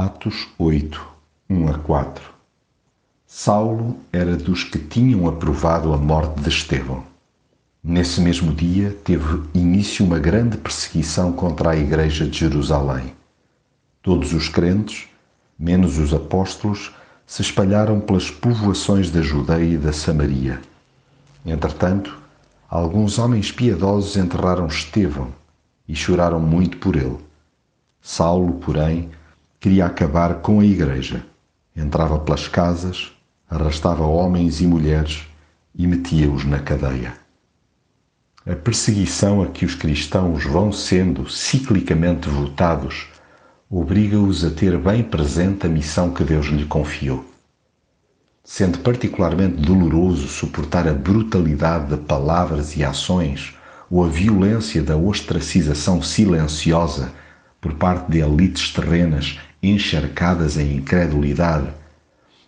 Atos 8, 1 a 4 Saulo era dos que tinham aprovado a morte de Estevão. Nesse mesmo dia teve início uma grande perseguição contra a Igreja de Jerusalém. Todos os crentes, menos os apóstolos, se espalharam pelas povoações da Judeia e da Samaria. Entretanto, alguns homens piedosos enterraram Estevão e choraram muito por ele. Saulo, porém, queria acabar com a igreja. Entrava pelas casas, arrastava homens e mulheres e metia-os na cadeia. A perseguição a que os cristãos vão sendo ciclicamente votados obriga-os a ter bem presente a missão que Deus lhe confiou. Sendo particularmente doloroso suportar a brutalidade de palavras e ações ou a violência da ostracização silenciosa por parte de elites terrenas encharcadas em incredulidade,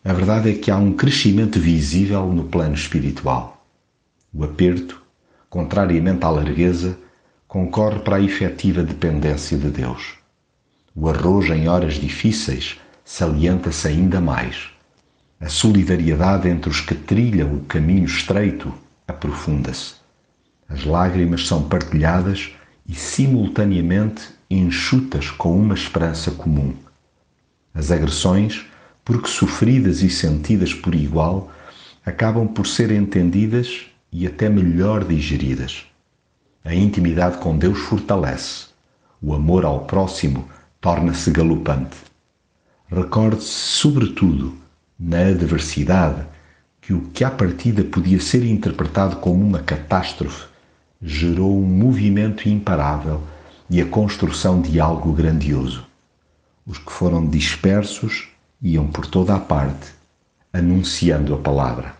a verdade é que há um crescimento visível no plano espiritual. O aperto, contrariamente à largueza, concorre para a efetiva dependência de Deus. O arrojo em horas difíceis salienta-se ainda mais. A solidariedade entre os que trilham o caminho estreito aprofunda-se. As lágrimas são partilhadas e simultaneamente enxutas com uma esperança comum. As agressões, porque sofridas e sentidas por igual, acabam por ser entendidas e até melhor digeridas. A intimidade com Deus fortalece. O amor ao próximo torna-se galopante. Recorde-se, sobretudo, na adversidade, que o que à partida podia ser interpretado como uma catástrofe gerou um movimento imparável e a construção de algo grandioso. Os que foram dispersos iam por toda a parte, anunciando a palavra.